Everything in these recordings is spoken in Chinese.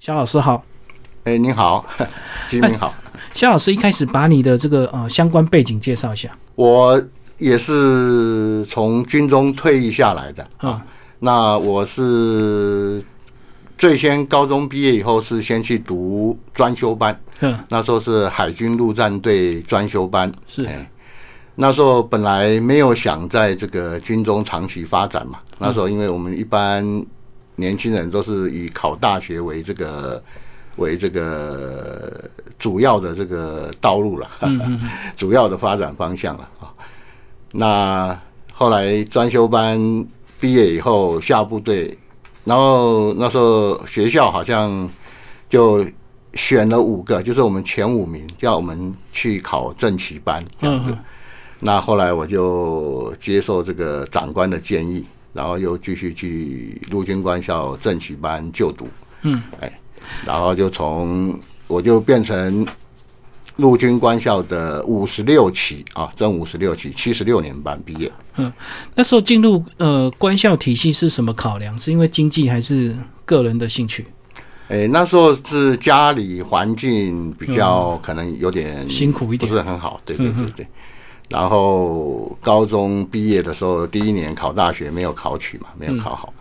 肖老师好，哎，您好，金明好。肖老师一开始把你的这个呃相关背景介绍一下。我也是从军中退役下来的啊。那我是最先高中毕业以后是先去读专修班，嗯，那时候是海军陆战队专修班。是，那时候本来没有想在这个军中长期发展嘛。那时候因为我们一般。年轻人都是以考大学为这个为这个主要的这个道路了，主要的发展方向了啊。那后来专修班毕业以后下部队，然后那时候学校好像就选了五个，就是我们前五名，叫我们去考正旗班这样子。那后来我就接受这个长官的建议。然后又继续去陆军官校政企班就读，嗯，哎，然后就从我就变成陆军官校的五十六期啊，正五十六期，七十六年班毕业。嗯，那时候进入呃官校体系是什么考量？是因为经济还是个人的兴趣？哎，那时候是家里环境比较可能有点辛苦一点，不是很好。对对对对。然后高中毕业的时候，第一年考大学没有考取嘛，没有考好。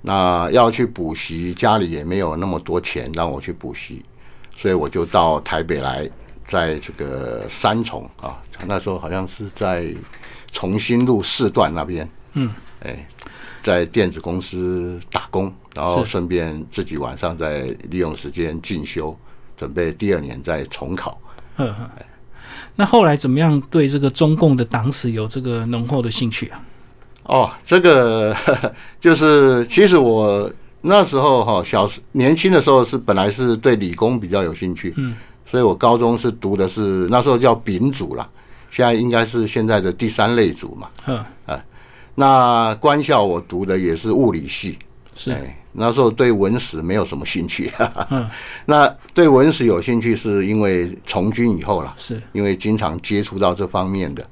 那要去补习，家里也没有那么多钱让我去补习，所以我就到台北来，在这个三重啊，那时候好像是在重新路四段那边，嗯，哎，在电子公司打工，然后顺便自己晚上再利用时间进修，准备第二年再重考。嗯嗯。那后来怎么样对这个中共的党史有这个浓厚的兴趣啊？哦，这个 就是其实我那时候哈小年轻的时候是本来是对理工比较有兴趣，嗯，所以我高中是读的是那时候叫丙组了，现在应该是现在的第三类组嘛，嗯。啊，那官校我读的也是物理系，是。那时候对文史没有什么兴趣，那对文史有兴趣是因为从军以后了，是。因为经常接触到这方面的，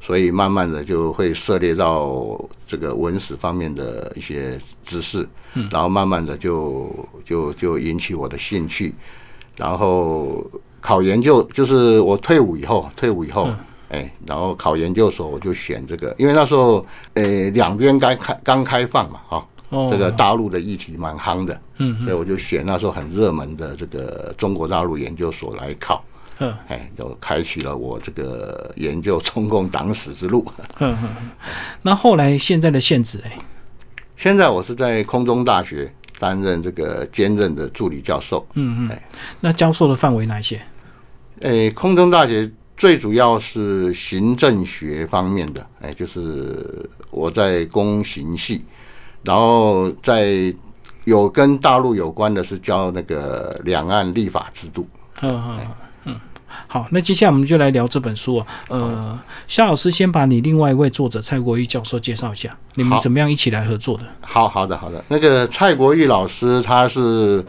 所以慢慢的就会涉猎到这个文史方面的一些知识，然后慢慢的就就就引起我的兴趣，然后考研究就是我退伍以后，退伍以后，哎，然后考研究所我就选这个，因为那时候呃两边刚开刚开放嘛，哈。这个大陆的议题蛮夯的，嗯，所以我就选那时候很热门的这个中国大陆研究所来考，嗯，哎，就开启了我这个研究中共党史之路。嗯嗯，那后来现在的现职哎，现在我是在空中大学担任这个兼任的助理教授。嗯嗯，那教授的范围哪一些？哎，空中大学最主要是行政学方面的，哎，就是我在工行系。然后在有跟大陆有关的是叫那个两岸立法制度。嗯嗯嗯，好，那接下来我们就来聊这本书啊。呃，肖老师先把你另外一位作者蔡国玉教授介绍一下，你们怎么样一起来合作的？好好的好的，那个蔡国玉老师他是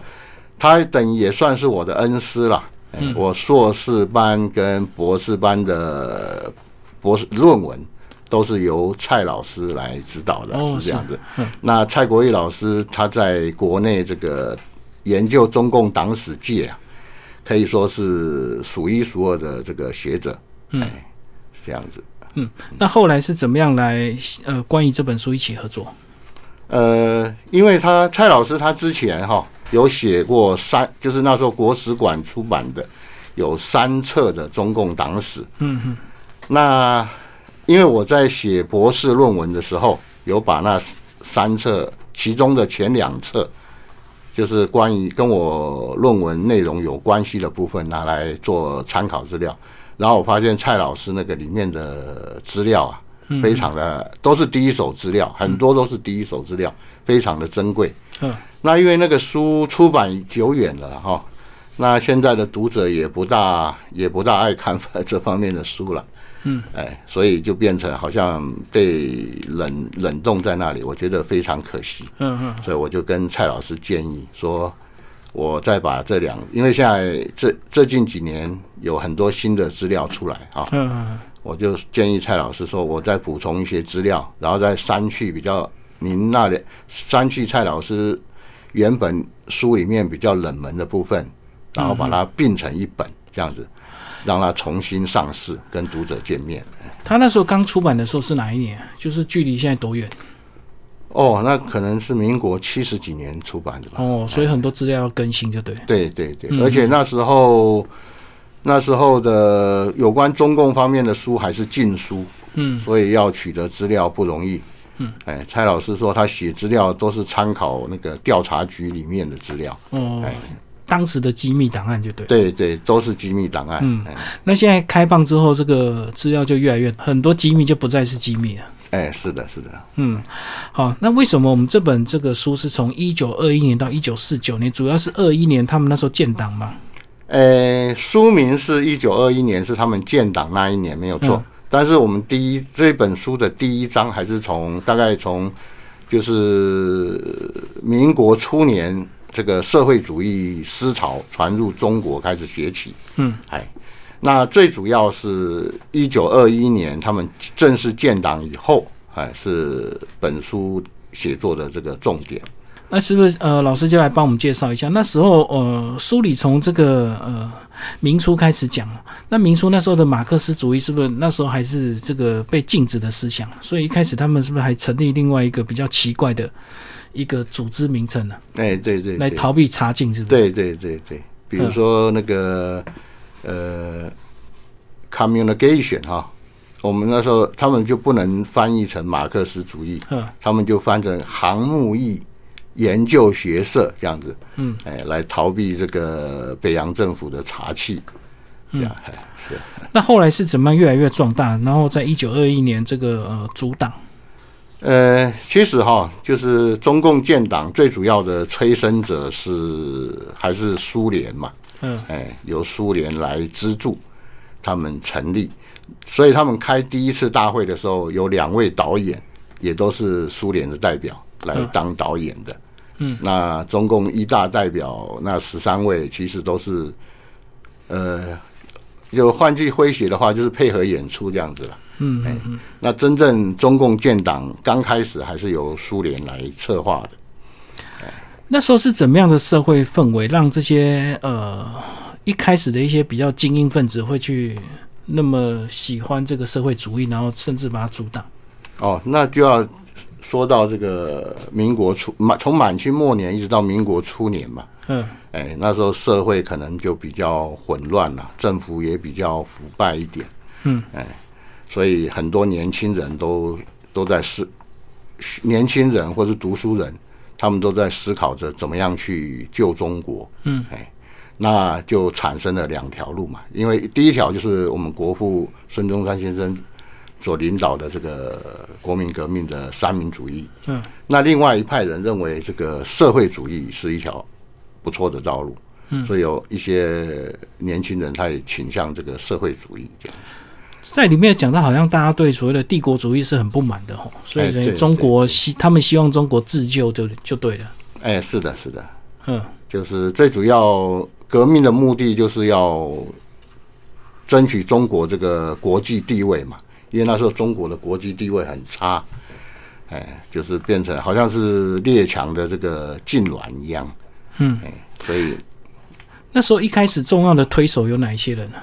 他等于也算是我的恩师啦。嗯，我硕士班跟博士班的博士论文。都是由蔡老师来指导的，是这样子。那蔡国义老师他在国内这个研究中共党史界啊，可以说是数一数二的这个学者。嗯，这样子。嗯，那后来是怎么样来呃，关于这本书一起合作？呃，因为他蔡老师他之前哈有写过三，就是那时候国史馆出版的有三册的中共党史。嗯哼，那。因为我在写博士论文的时候，有把那三册其中的前两册，就是关于跟我论文内容有关系的部分拿来做参考资料，然后我发现蔡老师那个里面的资料啊，非常的都是第一手资料，很多都是第一手资料，非常的珍贵。嗯，那因为那个书出版久远了哈，那现在的读者也不大也不大爱看 这方面的书了。嗯，哎，所以就变成好像被冷冷冻在那里，我觉得非常可惜。嗯嗯，所以我就跟蔡老师建议说，我再把这两，因为现在这最近几年有很多新的资料出来啊，嗯嗯，我就建议蔡老师说，我再补充一些资料，然后再删去比较您那里删去蔡老师原本书里面比较冷门的部分，然后把它并成一本，这样子让他重新上市，跟读者见面。他那时候刚出版的时候是哪一年？就是距离现在多远？哦，那可能是民国七十几年出版的吧。哦，所以很多资料要更新，就对。对对对，而且那时候那时候的有关中共方面的书还是禁书，嗯，所以要取得资料不容易。嗯，哎，蔡老师说他写资料都是参考那个调查局里面的资料。哦，哎，当时的机密档案就对。对对，都是机密档案。嗯，那现在开放之后，这个资料就越来越很多机密就不再是机密了。哎，是的，是的。嗯，好，那为什么我们这本这个书是从一九二一年到一九四九年？主要是二一年他们那时候建党嘛？呃，书名是一九二一年，是他们建党那一年没有错。但是我们第一这本书的第一章还是从大概从就是民国初年这个社会主义思潮传入中国开始崛起。嗯，哎，那最主要是一九二一年他们正式建党以后，哎，是本书写作的这个重点。那是不是呃，老师就来帮我们介绍一下？那时候呃，书里从这个呃明初开始讲那明初那时候的马克思主义是不是那时候还是这个被禁止的思想？所以一开始他们是不是还成立另外一个比较奇怪的一个组织名称呢？哎，对对，来逃避查禁是不是？对对对对，比如说那个呃，communication 哈，我们那时候他们就不能翻译成马克思主义，他们就翻成航木义。研究学社这样子，嗯，哎，来逃避这个北洋政府的查气，这样是。那后来是怎么样越来越壮大？然后在一九二一年这个呃阻挡。呃，其实哈，就是中共建党最主要的催生者是还是苏联嘛，嗯，哎，由苏联来资助他们成立，所以他们开第一次大会的时候，有两位导演也都是苏联的代表来当导演的。嗯，那中共一大代表那十三位其实都是，呃，就换句诙谐的话，就是配合演出这样子了。嗯嗯那真正中共建党刚开始还是由苏联来策划的。那时候是怎么样的社会氛围，让这些呃一开始的一些比较精英分子会去那么喜欢这个社会主义，然后甚至把它阻挡？哦，那就要。说到这个民国初满从满清末年一直到民国初年嘛，嗯，哎，那时候社会可能就比较混乱了，政府也比较腐败一点，嗯，哎，所以很多年轻人都都在思，年轻人或是读书人，他们都在思考着怎么样去救中国，嗯，哎，那就产生了两条路嘛，因为第一条就是我们国父孙中山先生。所领导的这个国民革命的三民主义，嗯，那另外一派人认为这个社会主义是一条不错的道路，嗯，所以有一些年轻人他也倾向这个社会主义这样。在里面讲到，好像大家对所谓的帝国主义是很不满的吼，所以中国希他们希望中国自救就就对了。哎，是的，是的，嗯，就是最主要革命的目的就是要争取中国这个国际地位嘛。因为那时候中国的国际地位很差，哎，就是变成好像是列强的这个痉挛一样，嗯，所以那时候一开始重要的推手有哪一些人呢？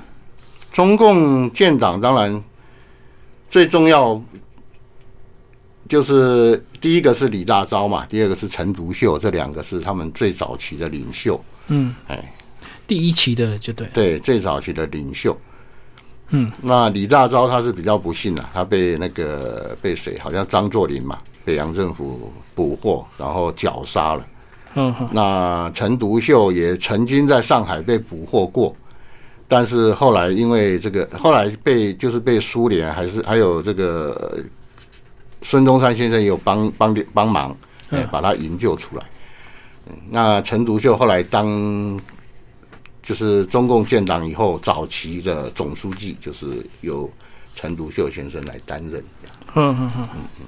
中共建党当然最重要就是第一个是李大钊嘛，第二个是陈独秀，这两个是他们最早期的领袖，嗯，哎，第一期的就对，对，最早期的领袖。嗯，那李大钊他是比较不幸的，他被那个被谁？好像张作霖嘛，北洋政府捕获，然后绞杀了。嗯，那陈独秀也曾经在上海被捕获过，但是后来因为这个，后来被就是被苏联还是还有这个孙中山先生有帮帮帮忙，哎，把他营救出来。那陈独秀后来当。就是中共建党以后，早期的总书记就是由陈独秀先生来担任。嗯嗯嗯嗯。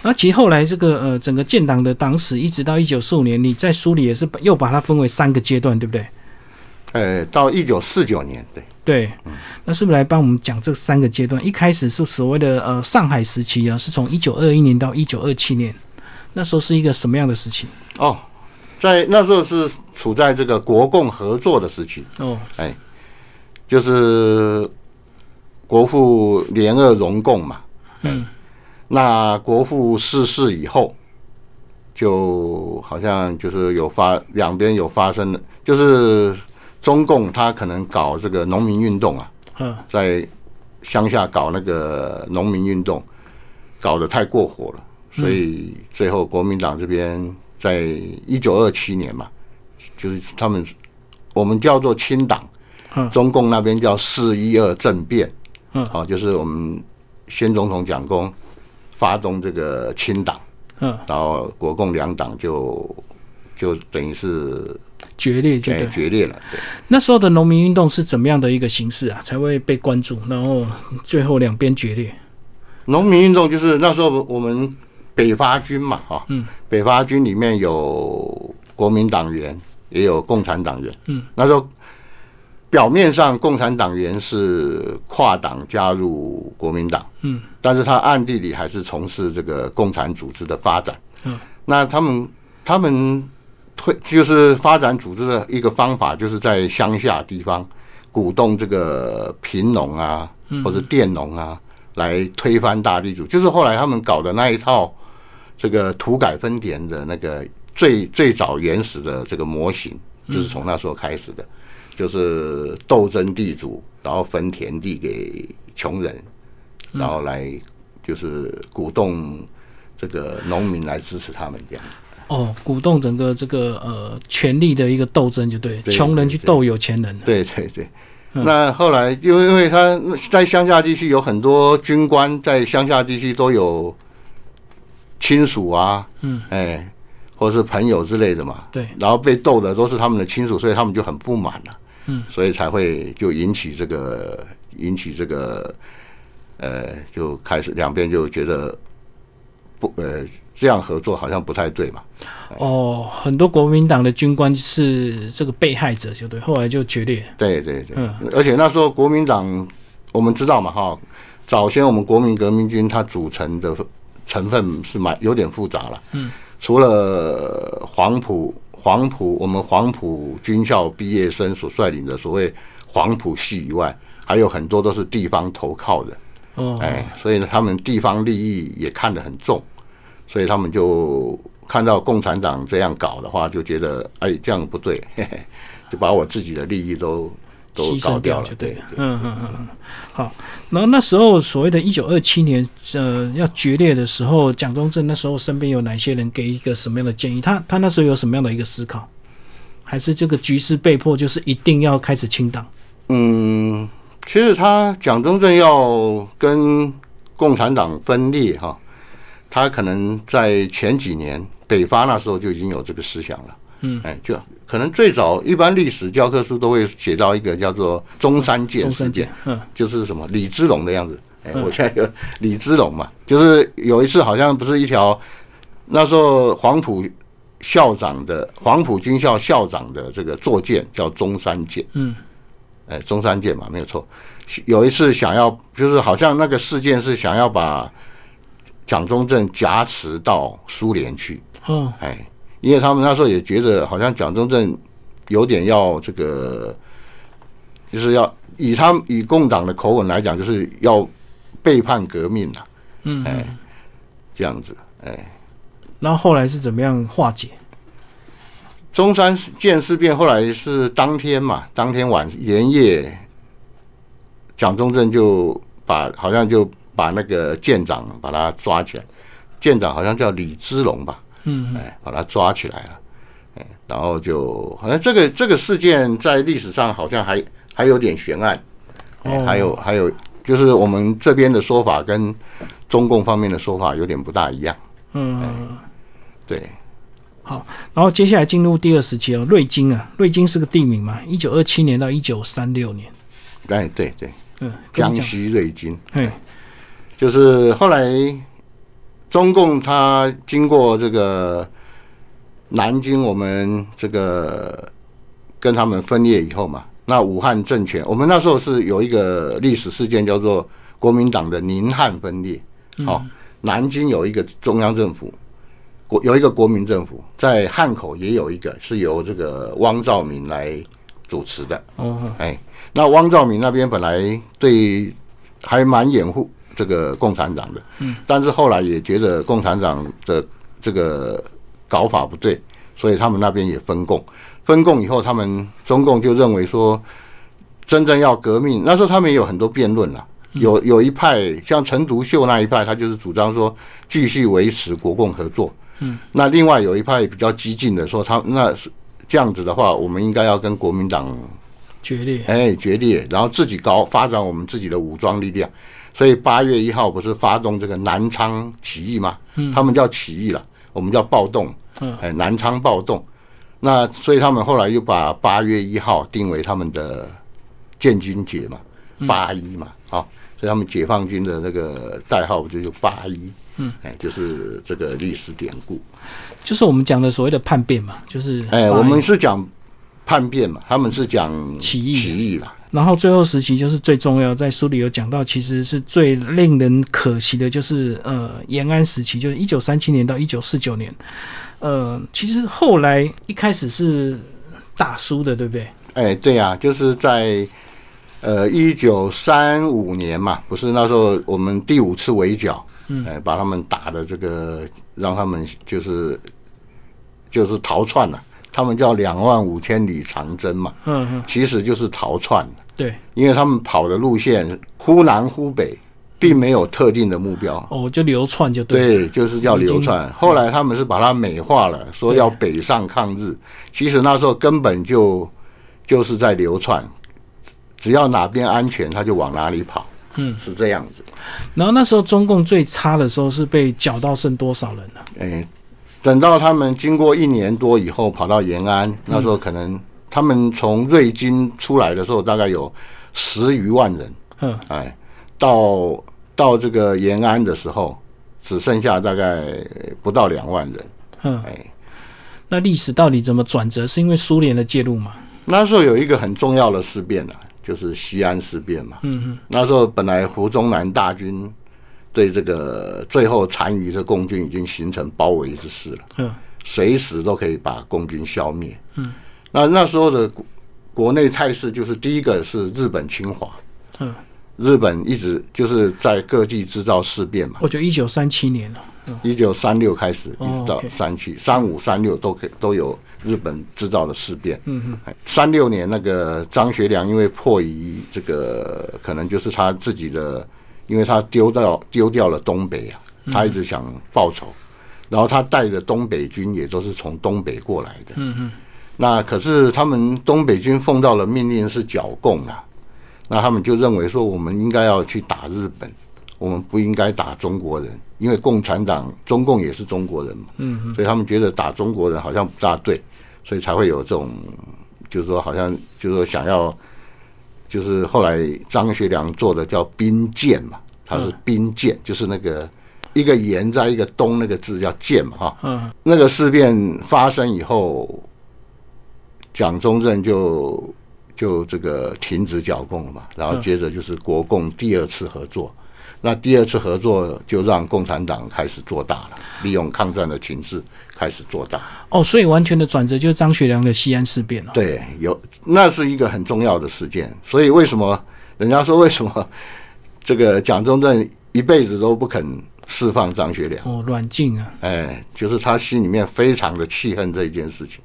那其实后来这个呃，整个建党的党史，一直到一九四五年，你在书里也是又把它分为三个阶段，对不对？呃，到一九四九年，对对。那是不是来帮我们讲这三个阶段？一开始是所谓的呃上海时期啊，是从一九二一年到一九二七年，那时候是一个什么样的时期？哦。在那时候是处在这个国共合作的时期，哦，哎，就是国父联俄容共嘛，嗯，那国父逝世以后，就好像就是有发两边有发生的，就是中共他可能搞这个农民运动啊，嗯，在乡下搞那个农民运动，搞得太过火了，所以最后国民党这边在一九二七年嘛，就是他们我们叫做清党，嗯。中共那边叫四一二政变，嗯。好、就是我们先总统蒋公发动这个清党，嗯，然后国共两党就就等于是决裂就哎对。决裂了，对。那时候的农民运动是怎么样的一个形式啊，才会被关注，然后最后两边决裂？农民运动就是那时候我们北伐军嘛，哈，嗯，北伐军里面有国民党员，也有共产党员，嗯，那时候表面上共产党员是跨党加入国民党，嗯，但是他暗地里还是从事这个共产组织的发展，嗯，那他们他们推就是发展组织的一个方法，就是在乡下地方鼓动这个贫农啊，或者佃农啊，来推翻大地主，就是后来他们搞的那一套这个土改分田的那个最最早原始的这个模型，就是从那时候开始的，就是斗争地主，然后分田地给穷人，然后来就是鼓动这个农民来支持他们这样。哦，鼓动整个这个呃权力的一个斗争，就对，对穷人去对斗有钱人。对对对。那后来，因为因为他在乡下地区有很多军官，在乡下地区都有亲属啊，嗯，哎，或者是朋友之类的嘛，对，然后被斗的都是他们的亲属，所以他们就很不满了，嗯，所以才会就引起这个引起这个，呃，就开始两边就觉得不呃这样合作好像不太对嘛，哦，很多国民党的军官是这个被害者，就对，后来就决裂。对对对，嗯。而且那时候国民党我们知道嘛哈，早先我们国民革命军它组成的成分是蛮有点复杂了，嗯，除了黄埔黄埔我们黄埔军校毕业生所率领的所谓黄埔系以外，还有很多都是地方投靠的，哦，哎，所以呢，他们地方利益也看得很重，所以他们就看到共产党这样搞的话，就觉得哎这样不对，嘿嘿，就把我自己的利益都都搞掉了，对。嗯嗯嗯嗯，好。然后那时候所谓的一九二七年，呃，要决裂的时候，蒋中正那时候身边有哪些人给一个什么样的建议？他他那时候有什么样的一个思考？还是这个局势被迫就是一定要开始清党？嗯，其实他蒋中正要跟共产党分裂哈，他可能在前几年北伐那时候就已经有这个思想了。嗯，哎，就可能最早一般历史教科书都会写到一个叫做中山舰事件中山舰，，嗯就是什么李之龙的样子。哎，嗯我现在有李之龙嘛，就是有一次好像不是一条，那时候黄埔校长的黄埔军校校长的这个坐舰叫中山舰。嗯哎，中山舰嘛，没有错。有一次想要，就是好像那个事件是想要把蒋中正挟持到苏联去，嗯哎，因为他们那时候也觉得好像蒋中正有点要这个，就是要以他们以共党的口吻来讲，就是要背叛革命了，嗯，哎，这样子，哎。那后后来是怎么样化解？中山舰事变后来是当天嘛，当天晚连夜，蒋中正就把好像就把那个舰长把他抓起来，舰长好像叫李之龙吧，嗯哎，把他抓起来了，哎，然后就好像这个这个事件在历史上好像还还有点悬案，哎哦。还有还有就是我们这边的说法跟中共方面的说法有点不大一样，嗯。对，好然后接下来进入第二时期哦，瑞金啊，瑞金是个地名嘛，一九二七年到一九三六年，哎，对对，嗯，江，西瑞金。嘿，就是后来中共他经过这个南京，我们这个跟他们分裂以后嘛，那武汉政权，我们那时候是有一个历史事件叫做国民党的宁汉分裂。好、南京有一个中央政府，国有一个国民政府，在汉口也有一个是由这个汪兆铭来主持的。哦，哎，那汪兆铭那边本来对还蛮掩护这个共产党的，嗯，但是后来也觉得共产党的这个搞法不对，所以他们那边也分共。分共以后，他们中共就认为说，真正要革命，那时候他们也有很多辩论了。有有一派像陈独秀那一派，他就是主张说继续维持国共合作。嗯，那另外有一派比较激进的说，他那是这样子的话，我们应该要跟国民党决裂，哎，决裂，然后自己搞发展我们自己的武装力量。所以八月一号不是发动这个南昌起义吗？嗯，他们叫起义了，我们叫暴动。嗯，哎，南昌暴动。那所以他们后来又把八月一号定为他们的建军节嘛，八一嘛，好。所以他们解放军的那个代号就叫八一，嗯，哎，就是这个历史典故，就是我们讲的所谓的叛变嘛，就是哎，我们是讲叛变嘛，他们是讲起义起义啦。然后最后时期就是最重要，在书里有讲到，其实是最令人可惜的，就是呃延安时期，就是一九三七年到一九四九年，呃，其实后来一开始是打输的，对不对？哎，对呀，就是在。呃，一九三五年嘛，不是那时候我们第五次围剿，嗯，哎，把他们打的这个，让他们就是就是逃窜了，他们叫两万五千里长征嘛，嗯嗯，其实就是逃窜，对，因为他们跑的路线忽南忽北，并没有特定的目标，哦，就流窜就对，对就是叫流窜。后来他们是把它美化了，说要北上抗日，其实那时候根本就就是在流窜。只要哪边安全，他就往哪里跑。嗯，是这样子。然后那时候中共最差的时候是被剿到剩多少人呢？哎，等到他们经过一年多以后，跑到延安，那时候可能他们从瑞金出来的时候，大概有十余万人。嗯，哎，到到这个延安的时候，只剩下大概不到两万人。嗯，哎，那历史到底怎么转折？是因为苏联的介入吗？那时候有一个很重要的事变呢。就是西安事变嘛，嗯嗯，那时候本来胡宗南大军对这个最后残余的共军已经形成包围之势了，嗯，随时都可以把共军消灭，嗯，那那时候的国国内态势就是第一个是日本侵华，嗯，日本一直就是在各地制造事变嘛，我觉得一九三七年了。一九三六开始，一直到三七、三五、三六都可以都有日本制造的事变。嗯嗯，三六年那个张学良因为迫于这个，可能就是他自己的，因为他丢掉丢掉了东北啊，他一直想报仇，然后他带着东北军也都是从东北过来的。嗯嗯，那可是他们东北军奉到了命令是剿共啊，那他们就认为说我们应该要去打日本。我们不应该打中国人，因为共产党、中共也是中国人嘛，嗯，所以他们觉得打中国人好像不大对，所以才会有这种，就是说好像就是说想要，就是后来张学良做的叫兵谏嘛，他是兵谏，就是那个一个言在一个东那个字叫谏嘛，哈，嗯，那个事变发生以后，蒋中正就就这个停止剿共了嘛，然后接着就是国共第二次合作。那第二次合作就让共产党开始做大了，利用抗战的情势开始做大。哦，所以完全的转折就是张学良的西安事变了。对，有那是一个很重要的事件。所以为什么人家说为什么 这个蒋中正一辈子都不肯释放张学良？哦，软禁啊！哎，就是他心里面非常的气恨这一件事情。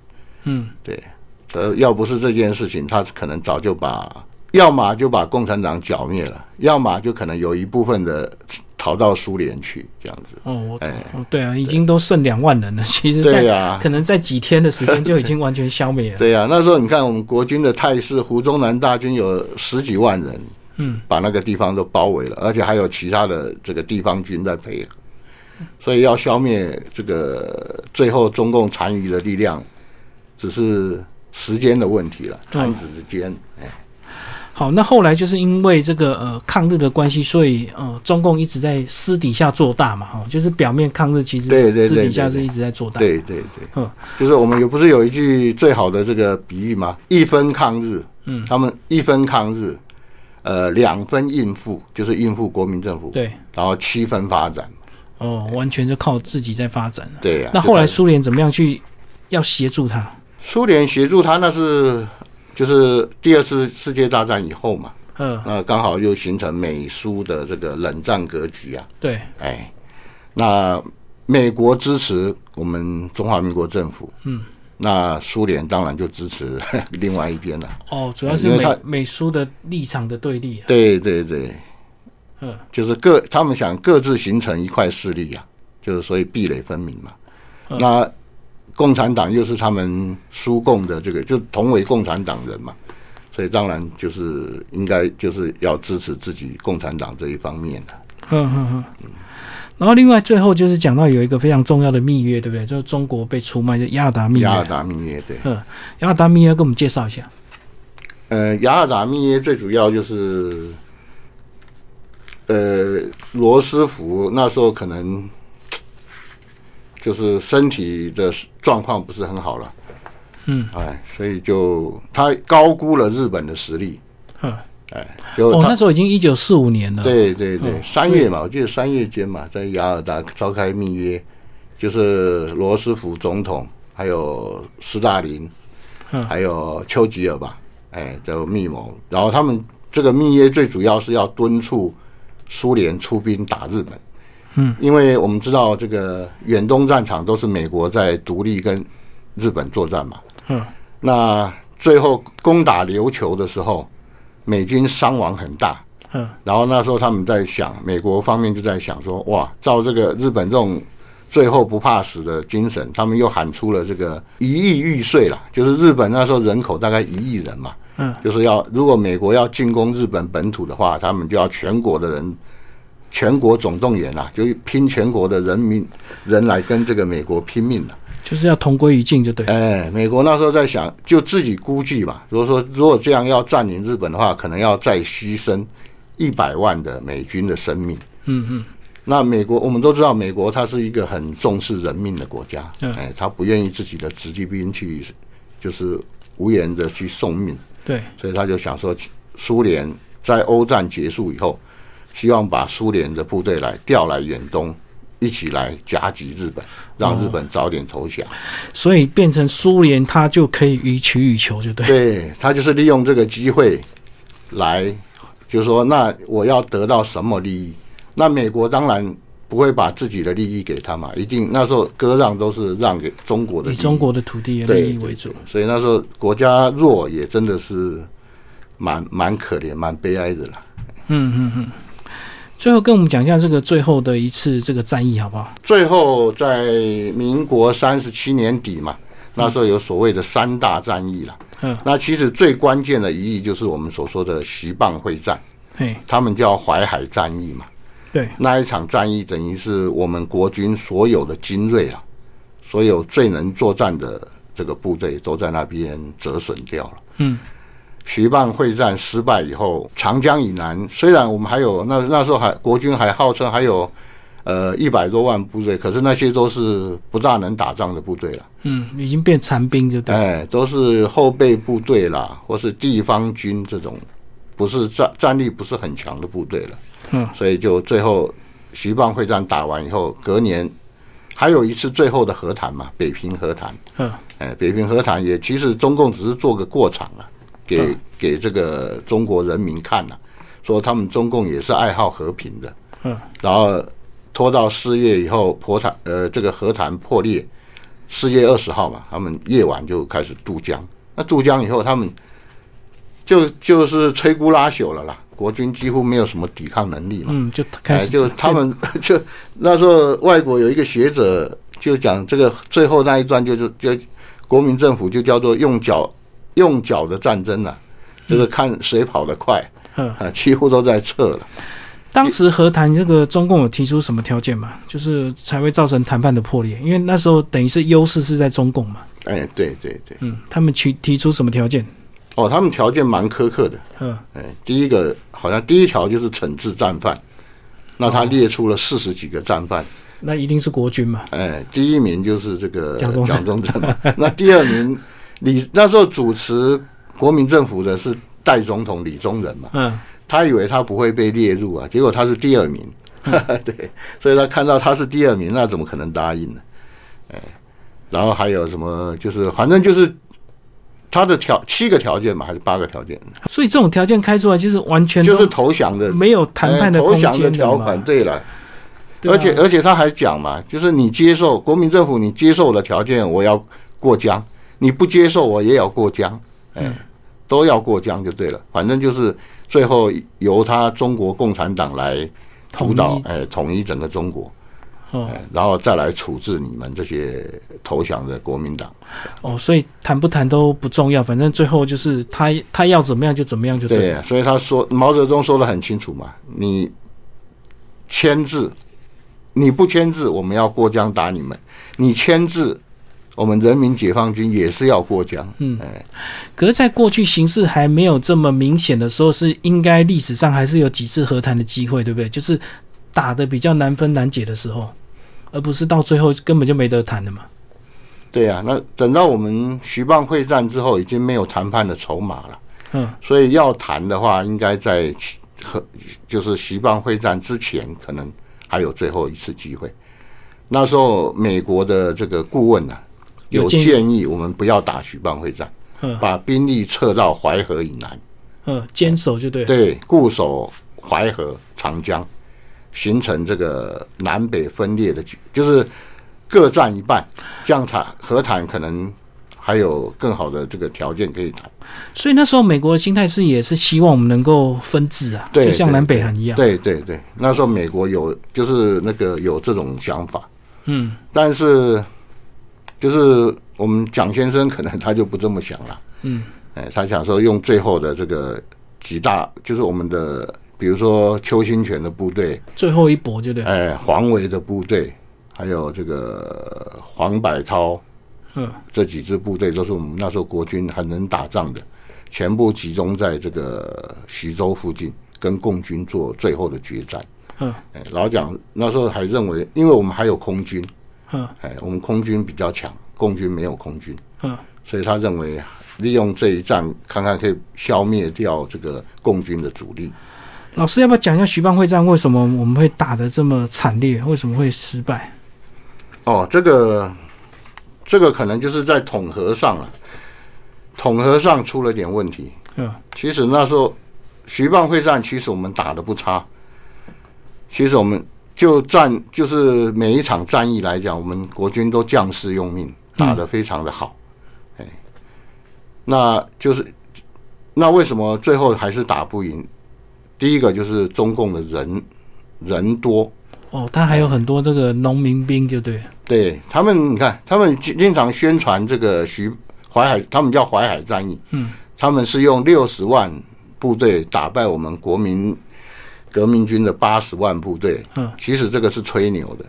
嗯，对，呃，要不是这件事情，他可能早就把。要么就把共产党剿灭了，要么就可能有一部分的逃到苏联去，这样子。哦，哎，对啊，已经都剩两万人了。其实，对啊，可能在几天的时间就已经完全消灭了。对啊，那时候你看我们国军的态势，胡宗南大军有十几万人，嗯，把那个地方都包围了，而且还有其他的这个地方军在配合，所以要消灭这个最后中共残余的力量，只是时间的问题了，弹指之间，哎。好，那后来就是因为这个呃抗日的关系，所以呃中共一直在私底下做大嘛，哈，就是表面抗日，其实私底下是一直在做大。对对对，嗯，就是我们有不是有一句最好的这个比喻吗？一分抗日，嗯，他们一分抗日，呃，两分应付，就是应付国民政府，对，然后七分发展，哦，完全就靠自己在发展了。对呀、那后来苏联怎么样去要协助他？苏联协助他，那是就是第二次世界大战以后嘛，嗯，那刚好又形成美苏的这个冷战格局啊。对，哎，那美国支持我们中华民国政府，嗯，那苏联当然就支持 另外一边了。哦，主要是美因为他美苏的立场的对立啊。对对对，嗯，就是各他们想各自形成一块势力啊，就是所以壁垒分明嘛。嗯那共产党又是他们苏共的这个，就同为共产党人嘛，所以当然就是应该就是要支持自己共产党这一方面的。嗯嗯嗯。然后另外最后就是讲到有一个非常重要的蜜月，对不对？就是中国被出卖的雅尔达蜜月。雅尔达蜜月对，嗯，雅尔达蜜月给我们介绍一下。呃，雅尔达蜜月最主要就是，呃，罗斯福那时候可能就是身体的状况不是很好了，嗯，哎，所以就他高估了日本的实力，嗯，哎，就哦，他、那时候已经一九四五年了。，对对对嗯，三月嘛，我记得三月间嘛，在雅尔达召开密约，就是罗斯福总统，还有斯大林，嗯还有丘吉尔吧，哎，就密谋。然后他们这个密约最主要是要敦促苏联出兵打日本。嗯，因为我们知道这个远东战场都是美国在独立跟日本作战嘛，嗯，那最后攻打琉球的时候，美军伤亡很大，嗯，然后那时候他们在想，美国方面就在想说，哇，照这个日本这种最后不怕死的精神，他们又喊出了这个一亿玉碎了，就是日本那时候人口大概一亿人嘛，嗯，就是要如果美国要进攻日本本土的话，他们就要全国的人。全国总动员啊，就拼全国的人民人来跟这个美国拼命了、就是要同归于尽，就对。哎，美国那时候在想，就自己估计嘛，如果说如果这样要占领日本的话，可能要再牺牲一百万的美军的生命。嗯嗯，那美国我们都知道，美国它是一个很重视人命的国家，嗯。哎，他不愿意自己的子弟兵去就是无缘的去送命，对，所以他就想说，苏联在欧战结束以后，希望把苏联的部队来调来远东，一起来夹击日本，让日本早点投降。所以变成苏联，他就可以予取予求，就对。对他就是利用这个机会来，就是说，那我要得到什么利益？那美国当然不会把自己的利益给他嘛，一定那时候割让都是让给中国的，以中国的土地的利益为主。所以那时候国家弱也真的是蛮蛮可怜、蛮悲哀的啦。嗯嗯嗯。最后跟我们讲一下这个最后的一次这个战役好不好？最后在民国三十七年底嘛，那时候有所谓的三大战役了。嗯，那其实最关键的一役就是我们所说的徐蚌会战。嘿，他们叫淮海战役嘛。对，那一场战役等于是我们国军所有的精锐啊，所有最能作战的这个部队都在那边折损掉了。嗯，徐蚌会战失败以后，长江以南虽然我们还有那那时候还国军还号称还有呃一百多万部队，可是那些都是不大能打仗的部队了。嗯，已经变残兵，就对。哎，都是后备部队啦，或是地方军这种，不是战战力不是很强的部队了。嗯，所以就最后徐蚌会战打完以后，隔年还有一次最后的和谈嘛，北平和谈。嗯，哎，北平和谈也其实中共只是做个过场了，给、嗯给这个中国人民看了，说他们中共也是爱好和平的。嗯，然后拖到四月以后，破谈呃这个和谈破裂，四月二十号嘛，他们夜晚就开始渡江。那渡江以后，他们就就是摧枯拉朽了啦，国军几乎没有什么抵抗能力嘛。嗯，就开始哎就他们 就那时候外国有一个学者就讲这个最后那一段就就就国民政府就叫做用脚用脚的战争啊，就是看谁跑得快嗯，啊，几乎都在撤了。当时和谈这个中共有提出什么条件嘛？就是才会造成谈判的破裂，因为那时候等于是优势是在中共嘛。哎，对对对，嗯，他们提提出什么条件？哦，他们条件蛮苛刻的。嗯，哎，第一个好像第一条就是惩治战犯，那他列出了四十几个战犯。那一定是国军嘛。哎，第一名就是这个蒋中正蒋中正嘛，那第二名李那时候主持国民政府的是代总统李宗仁嘛，嗯，他以为他不会被列入啊，结果他是第二名，对，所以他看到他是第二名，那怎么可能答应呢？哎，然后还有什么？就是反正就是他的条七个条件嘛，还是八个条件？所以这种条件开出来，就是完全就是投降的，没有谈判的投降的条款。对了，而且而且他还讲嘛，就是你接受国民政府，你接受我的条件，我要过江；你不接受，我也要过江。哎，都要过江就对了，反正就是最后由他中国共产党来主导，哎，统一整个中国。哦，然后再来处置你们这些投降的国民党。哦，所以谈不谈都不重要，反正最后就是他他要怎么样就怎么样就对。对，所以他说毛泽东说的很清楚嘛，你签字，你不签字，我们要过江打你们；你签字，我们人民解放军也是要过江。嗯，哎，可是，在过去形势还没有这么明显的时候，是应该历史上还是有几次和谈的机会，对不对？就是打的比较难分难解的时候。而不是到最后根本就没得谈的嘛？对呀，那等到我们徐蚌会战之后，已经没有谈判的筹码了。嗯，所以要谈的话，应该在和就是徐蚌会战之前，可能还有最后一次机会。那时候美国的这个顾问呢，有建议我们不要打徐蚌会战，把兵力撤到淮河以南。嗯，坚守就对。对，固守淮河、长江。形成这个南北分裂的局，就是各占一半，这样谈和谈可能还有更好的这个条件可以谈。所以那时候美国的心态是也是希望我们能够分治啊，就像南北韩一样。对对对，那时候美国有就是那个有这种想法，嗯，但是就是我们蒋先生可能他就不这么想了，嗯，哎，他想说用最后的这个几大，就是我们的。比如说邱新泉的部队，最后一搏，就对。哎，黄维的部队，还有这个黄百韬，嗯，这几支部队都是我们那时候国军很能打仗的，全部集中在这个徐州附近，跟共军做最后的决战。嗯，哎，老蒋那时候还认为，因为我们还有空军，嗯，哎，我们空军比较强，共军没有空军，嗯，所以他认为利用这一战，看看可以消灭掉这个共军的主力。老师，要不要讲一下徐蚌会战为什么我们会打得这么惨烈？为什么会失败？哦，这个这个可能就是在统合上了，统合上出了点问题。嗯，其实那时候徐蚌会战，其实我们打的不差。其实我们就战，就是每一场战役来讲，我们国军都将士用命，打得非常的好。哎，那就是那为什么最后还是打不赢？第一个就是中共的人人多哦，他还有很多这个农民兵，就对，对他们，你看他们经常宣传这个徐淮海，他们叫淮海战役，嗯，他们是用六十万部队打败我们国民革命军的八十万部队，嗯，其实这个是吹牛的。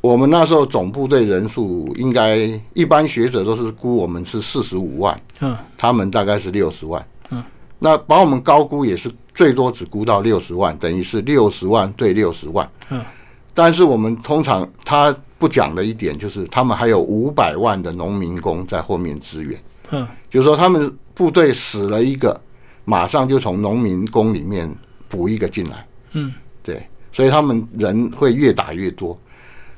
我们那时候总部队人数应该一般学者都是估我们是四十五万，嗯，他们大概是六十万，嗯，那把我们高估也是。最多只估到六十万，等于是六十万对六十万。嗯，但是我们通常他不讲的一点就是，他们还有五百万的农民工在后面支援。嗯，就是说他们部队死了一个，马上就从农民工里面补一个进来。嗯，对，所以他们人会越打越多，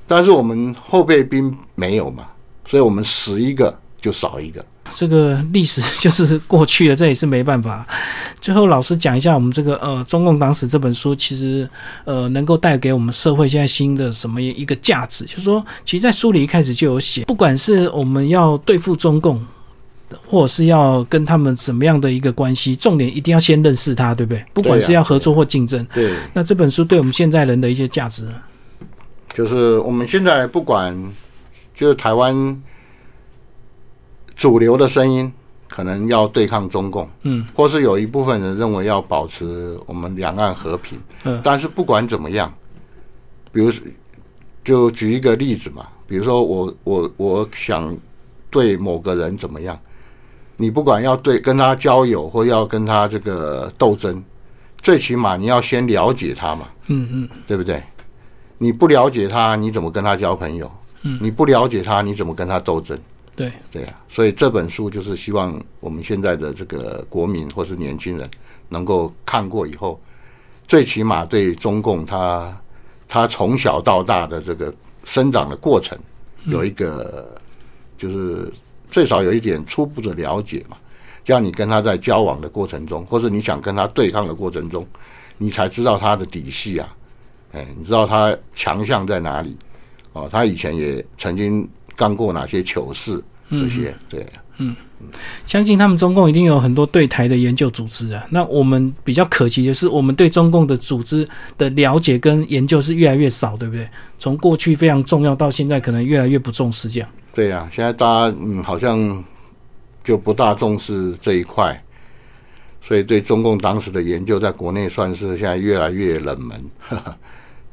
但是我们后备兵没有嘛，所以我们死一个就少一个。这个历史就是过去了，这也是没办法。最后，老师讲一下我们这个呃《中共党史》这本书，其实呃能够带给我们社会现在新的什么一个价值？就是说，其实，在书里一开始就有写，不管是我们要对付中共，或者是要跟他们怎么样的一个关系，重点一定要先认识他，对不对？不管是要合作或竞争。对。那这本书对我们现在人的一些价值，就是我们现在不管，就是台湾。主流的声音可能要对抗中共，嗯，或是有一部分人认为要保持我们两岸和平，嗯，但是不管怎么样，比如就举一个例子嘛，比如说我我我想对某个人怎么样，你不管要对跟他交友或要跟他这个斗争，最起码你要先了解他嘛，嗯嗯，对不对？你不了解他，你怎么跟他交朋友？嗯，你不了解他，你怎么跟他斗争？对对啊，所以这本书就是希望我们现在的这个国民或是年轻人能够看过以后，最起码对中共他他从小到大的这个生长的过程有一个就是最少有一点初步的了解嘛。这样你跟他在交往的过程中，或者你想跟他对抗的过程中，你才知道他的底细啊。哎，你知道他强项在哪里？哦，他以前也曾经干过哪些糗事？这些对，嗯，相信他们中共一定有很多对台的研究组织啊。那我们比较可惜的是，我们对中共的组织的了解跟研究是越来越少，对不对？从过去非常重要，到现在可能越来越不重视这样。对呀，现在大家嗯，好像。就不大重视这一块，所以对中共当时的研究，在国内算是现在越来越冷门。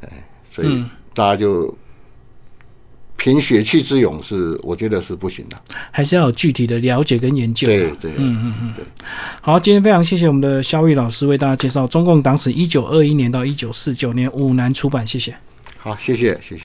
哎，所以大家就凭血气之勇是，我觉得是不行的，还是要有具体的了解跟研究。对对，嗯嗯嗯，对。好，今天非常谢谢我们的肖玉老师为大家介绍中共党史一九二一年到一九四九年五南出版，谢谢。好，谢谢，谢谢。